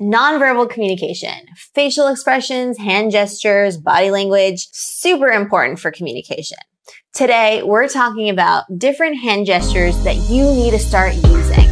Nonverbal communication, facial expressions, hand gestures, body language, super important for communication. Today, we're talking about different hand gestures that you need to start using.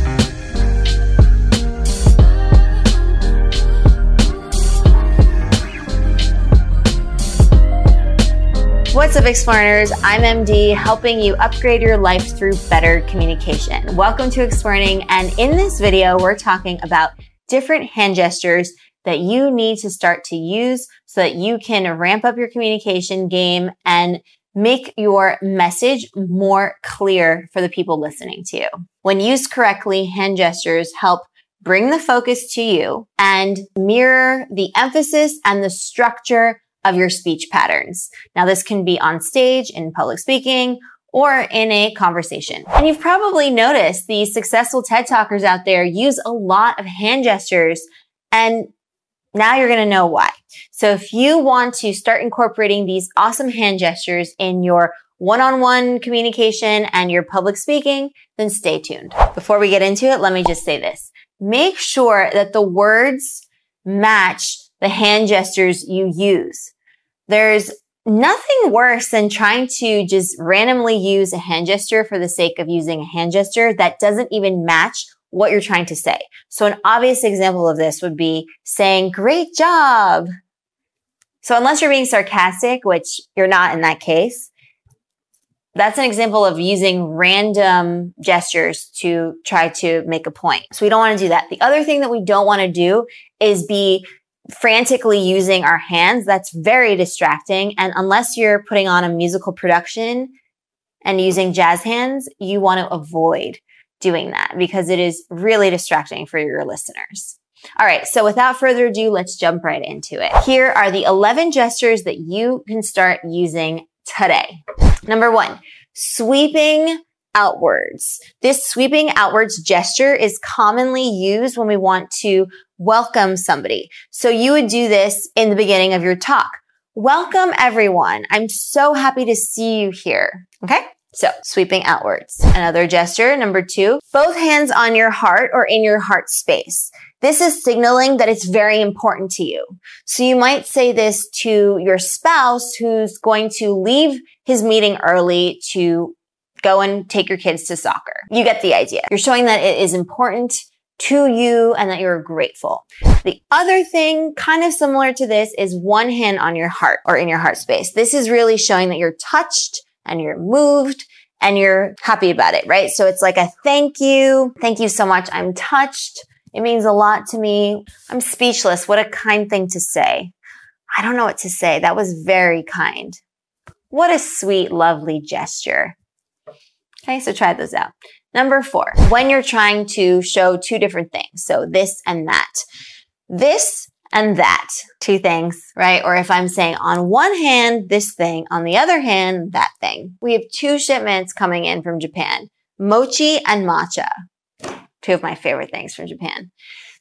What's up, Explorers? I'm MD, helping you upgrade your life through better communication. Welcome to Exploring, and in this video, we're talking about different hand gestures that you need to start to use so that you can ramp up your communication game and make your message more clear for the people listening to you. When used correctly, hand gestures help bring the focus to you and mirror the emphasis and the structure of your speech patterns. Now, this can be on stage in public speaking or in a conversation. And you've probably noticed the successful TED talkers out there use a lot of hand gestures and now you're going to know why. So if you want to start incorporating these awesome hand gestures in your one-on-one communication and your public speaking, then stay tuned. Before we get into it, let me just say this. Make sure that the words match the hand gestures you use. There's nothing worse than trying to just randomly use a hand gesture for the sake of using a hand gesture that doesn't even match what you're trying to say. So an obvious example of this would be saying, great job. So unless you're being sarcastic, which you're not in that case, that's an example of using random gestures to try to make a point. So we don't want to do that. The other thing that we don't want to do is be frantically using our hands, that's very distracting. And unless you're putting on a musical production and using jazz hands, you want to avoid doing that because it is really distracting for your listeners. All right. So without further ado, let's jump right into it. Here are the 11 gestures that you can start using today. Number one, sweeping outwards. This sweeping outwards gesture is commonly used when we want to welcome somebody. So you would do this in the beginning of your talk. Welcome everyone. I'm so happy to see you here. Okay. So sweeping outwards. Another gesture. Number two, both hands on your heart or in your heart space. This is signaling that it's very important to you. So you might say this to your spouse who's going to leave his meeting early to go and take your kids to soccer. You get the idea. You're showing that it is important to you and that you're grateful. The other thing, kind of similar to this, is one hand on your heart or in your heart space. This is really showing that you're touched and you're moved and you're happy about it, right? So it's like a thank you. Thank you so much. I'm touched. It means a lot to me. I'm speechless. What a kind thing to say. I don't know what to say. That was very kind. What a sweet, lovely gesture. Okay, so try those out. Number four, when you're trying to show two different things. So this and that. This and that, two things, right? Or if I'm saying on one hand, this thing, on the other hand, that thing. We have two shipments coming in from Japan, mochi and matcha. Two of my favorite things from Japan.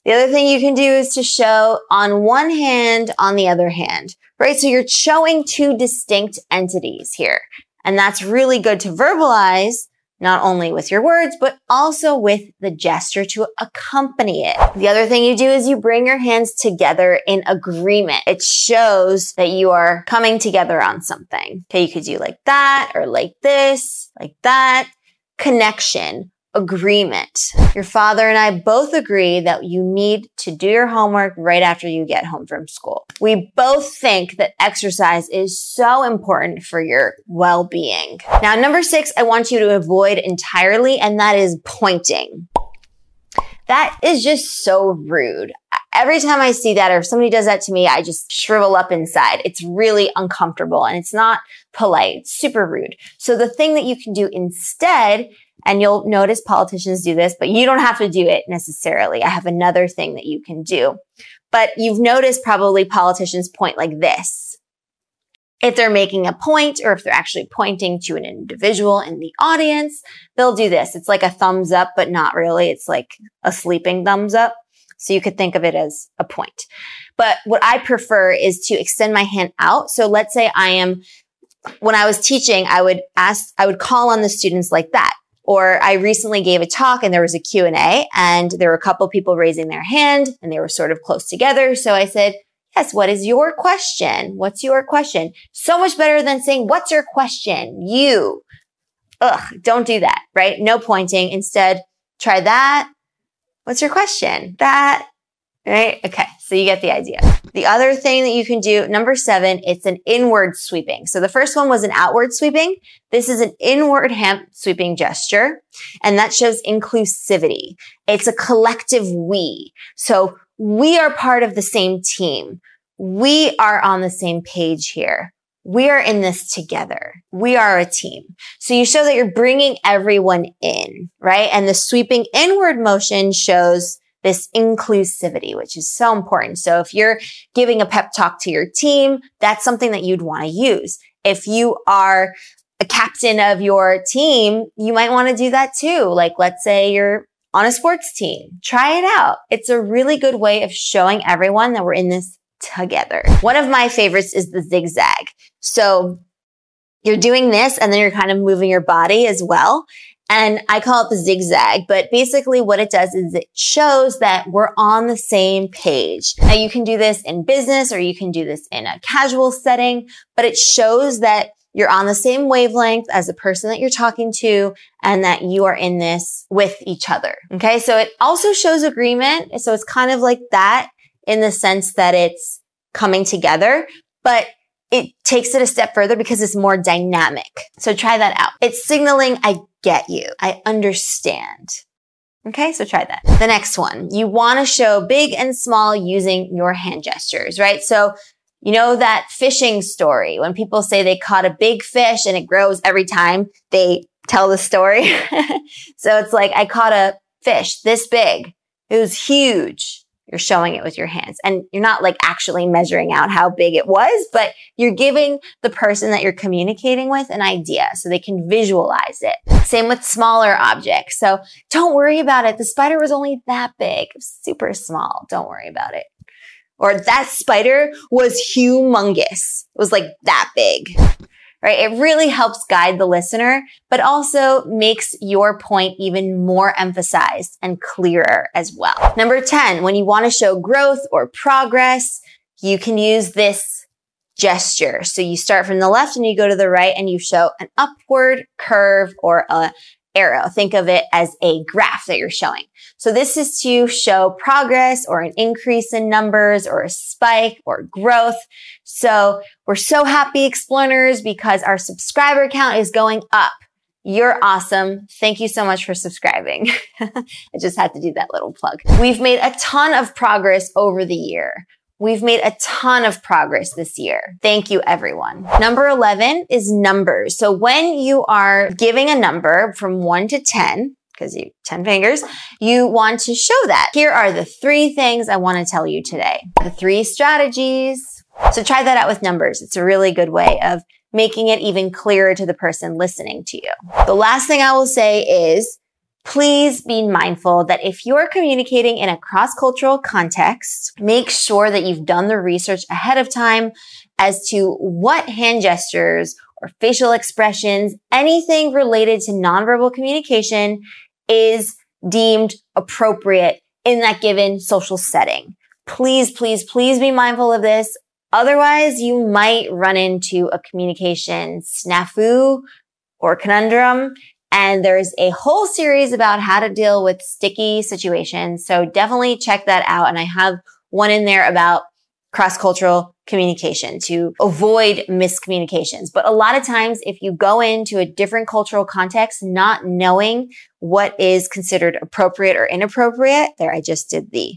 The other thing you can do is to show on one hand, on the other hand, right? So you're showing two distinct entities here. And that's really good to verbalize not only with your words, but also with the gesture to accompany it. The other thing you do is you bring your hands together in agreement. It shows that you are coming together on something. Okay, you could do like that or like this, like that. Connection agreement. Your father and I both agree that you need to do your homework right after you get home from school. We both think that exercise is so important for your well-being. Now, number six, I want you to avoid entirely, and that is pointing. That is just so rude. Every time I see that or if somebody does that to me, I just shrivel up inside. It's really uncomfortable and it's not polite. It's super rude. So the thing that you can do instead and you'll notice politicians do this, but you don't have to do it necessarily. I have another thing that you can do. But you've noticed probably politicians point like this. If they're making a point or if they're actually pointing to an individual in the audience, they'll do this. It's like a thumbs up, but not really. It's like a sleeping thumbs up. So you could think of it as a point. But what I prefer is to extend my hand out. So let's say I am, when I was teaching, I would ask, I would call on the students like that Or I recently gave a talk and there was a Q&A and there were a couple people raising their hand and they were sort of close together. So I said, yes, what is your question? What's your question? So much better than saying, what's your question? You. Ugh, don't do that, right? No pointing. Instead, try that. What's your question? That, right? Okay. So you get the idea. The other thing that you can do, number seven, it's an inward sweeping. So the first one was an outward sweeping. This is an inward hand sweeping gesture. And that shows inclusivity. It's a collective we. So we are part of the same team. We are on the same page here. We are in this together. We are a team. So you show that you're bringing everyone in, right? And the sweeping inward motion shows this inclusivity, which is so important. So if you're giving a pep talk to your team, that's something that you'd want to use. If you are a captain of your team, you might want to do that too. Like, let's say you're on a sports team. Try it out. It's a really good way of showing everyone that we're in this together. One of my favorites is the zigzag. So you're doing this and then you're kind of moving your body as well. And I call it the zigzag, but basically what it does is it shows that we're on the same page. Now you can do this in business or you can do this in a casual setting, but it shows that you're on the same wavelength as the person that you're talking to and that you are in this with each other. Okay. So it also shows agreement. So it's kind of like that in the sense that it's coming together, but it takes it a step further because it's more dynamic. So try that out. It's signaling, I get you. I understand. Okay, so try that. The next one, you want to show big and small using your hand gestures, right? So you know that fishing story when people say they caught a big fish and it grows every time they tell the story. so it's like, I caught a fish this big. It was huge you're showing it with your hands and you're not like actually measuring out how big it was, but you're giving the person that you're communicating with an idea so they can visualize it. Same with smaller objects. So don't worry about it. The spider was only that big, super small. Don't worry about it. Or that spider was humongous. It was like that big right? It really helps guide the listener, but also makes your point even more emphasized and clearer as well. Number 10, when you want to show growth or progress, you can use this gesture. So you start from the left and you go to the right and you show an upward curve or a arrow. Think of it as a graph that you're showing. So this is to show progress or an increase in numbers or a spike or growth. So we're so happy explorers because our subscriber count is going up. You're awesome. Thank you so much for subscribing. I just had to do that little plug. We've made a ton of progress over the year. We've made a ton of progress this year. Thank you, everyone. Number 11 is numbers. So when you are giving a number from one to 10, because you 10 fingers, you want to show that. Here are the three things I want to tell you today. The three strategies. So try that out with numbers. It's a really good way of making it even clearer to the person listening to you. The last thing I will say is please be mindful that if you're communicating in a cross-cultural context, make sure that you've done the research ahead of time as to what hand gestures or facial expressions, anything related to nonverbal communication is deemed appropriate in that given social setting. Please, please, please be mindful of this. Otherwise, you might run into a communication snafu or conundrum and there's a whole series about how to deal with sticky situations. So definitely check that out. And I have one in there about cross-cultural communication to avoid miscommunications. But a lot of times, if you go into a different cultural context, not knowing what is considered appropriate or inappropriate, there I just did the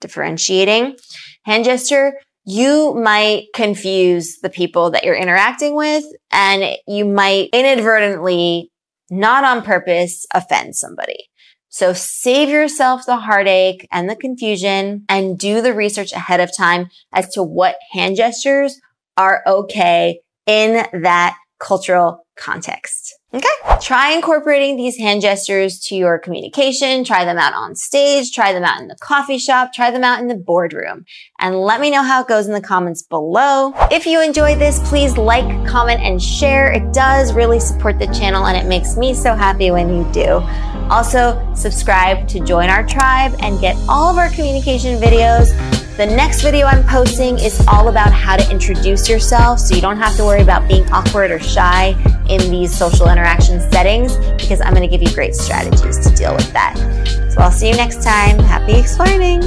differentiating hand gesture, you might confuse the people that you're interacting with and you might inadvertently not on purpose, offend somebody. So save yourself the heartache and the confusion and do the research ahead of time as to what hand gestures are okay in that cultural context. Okay. Try incorporating these hand gestures to your communication. Try them out on stage. Try them out in the coffee shop. Try them out in the boardroom. And let me know how it goes in the comments below. If you enjoyed this, please like, comment, and share. It does really support the channel and it makes me so happy when you do. Also, subscribe to join our tribe and get all of our communication videos the next video I'm posting is all about how to introduce yourself so you don't have to worry about being awkward or shy in these social interaction settings because I'm going to give you great strategies to deal with that. So I'll see you next time. Happy exploring!